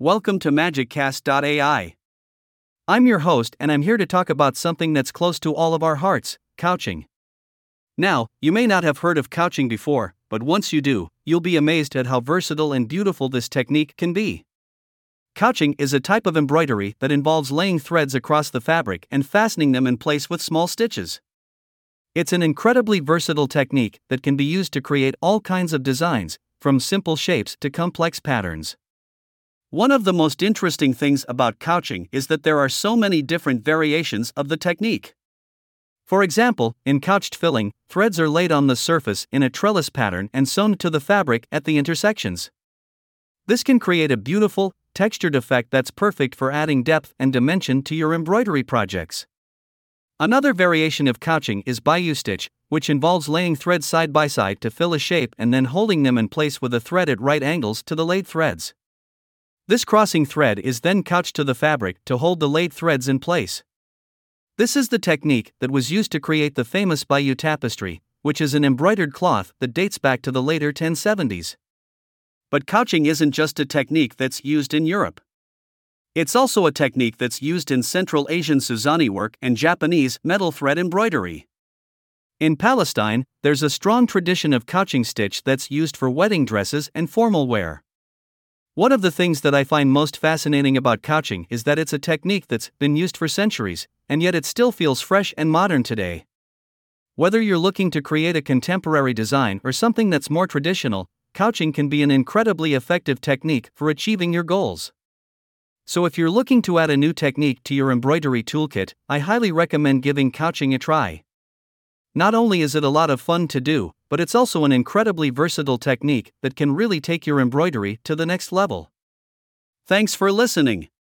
Welcome to MagicCast.ai. I'm your host, and I'm here to talk about something that's close to all of our hearts couching. Now, you may not have heard of couching before, but once you do, you'll be amazed at how versatile and beautiful this technique can be. Couching is a type of embroidery that involves laying threads across the fabric and fastening them in place with small stitches. It's an incredibly versatile technique that can be used to create all kinds of designs, from simple shapes to complex patterns. One of the most interesting things about couching is that there are so many different variations of the technique. For example, in couched filling, threads are laid on the surface in a trellis pattern and sewn to the fabric at the intersections. This can create a beautiful, textured effect that's perfect for adding depth and dimension to your embroidery projects. Another variation of couching is Bayeux stitch, which involves laying threads side by side to fill a shape and then holding them in place with a thread at right angles to the laid threads. This crossing thread is then couched to the fabric to hold the laid threads in place. This is the technique that was used to create the famous Bayeux tapestry, which is an embroidered cloth that dates back to the later 1070s. But couching isn't just a technique that's used in Europe. It's also a technique that's used in Central Asian Suzani work and Japanese metal thread embroidery. In Palestine, there's a strong tradition of couching stitch that's used for wedding dresses and formal wear. One of the things that I find most fascinating about couching is that it's a technique that's been used for centuries, and yet it still feels fresh and modern today. Whether you're looking to create a contemporary design or something that's more traditional, couching can be an incredibly effective technique for achieving your goals. So, if you're looking to add a new technique to your embroidery toolkit, I highly recommend giving couching a try. Not only is it a lot of fun to do, but it's also an incredibly versatile technique that can really take your embroidery to the next level. Thanks for listening.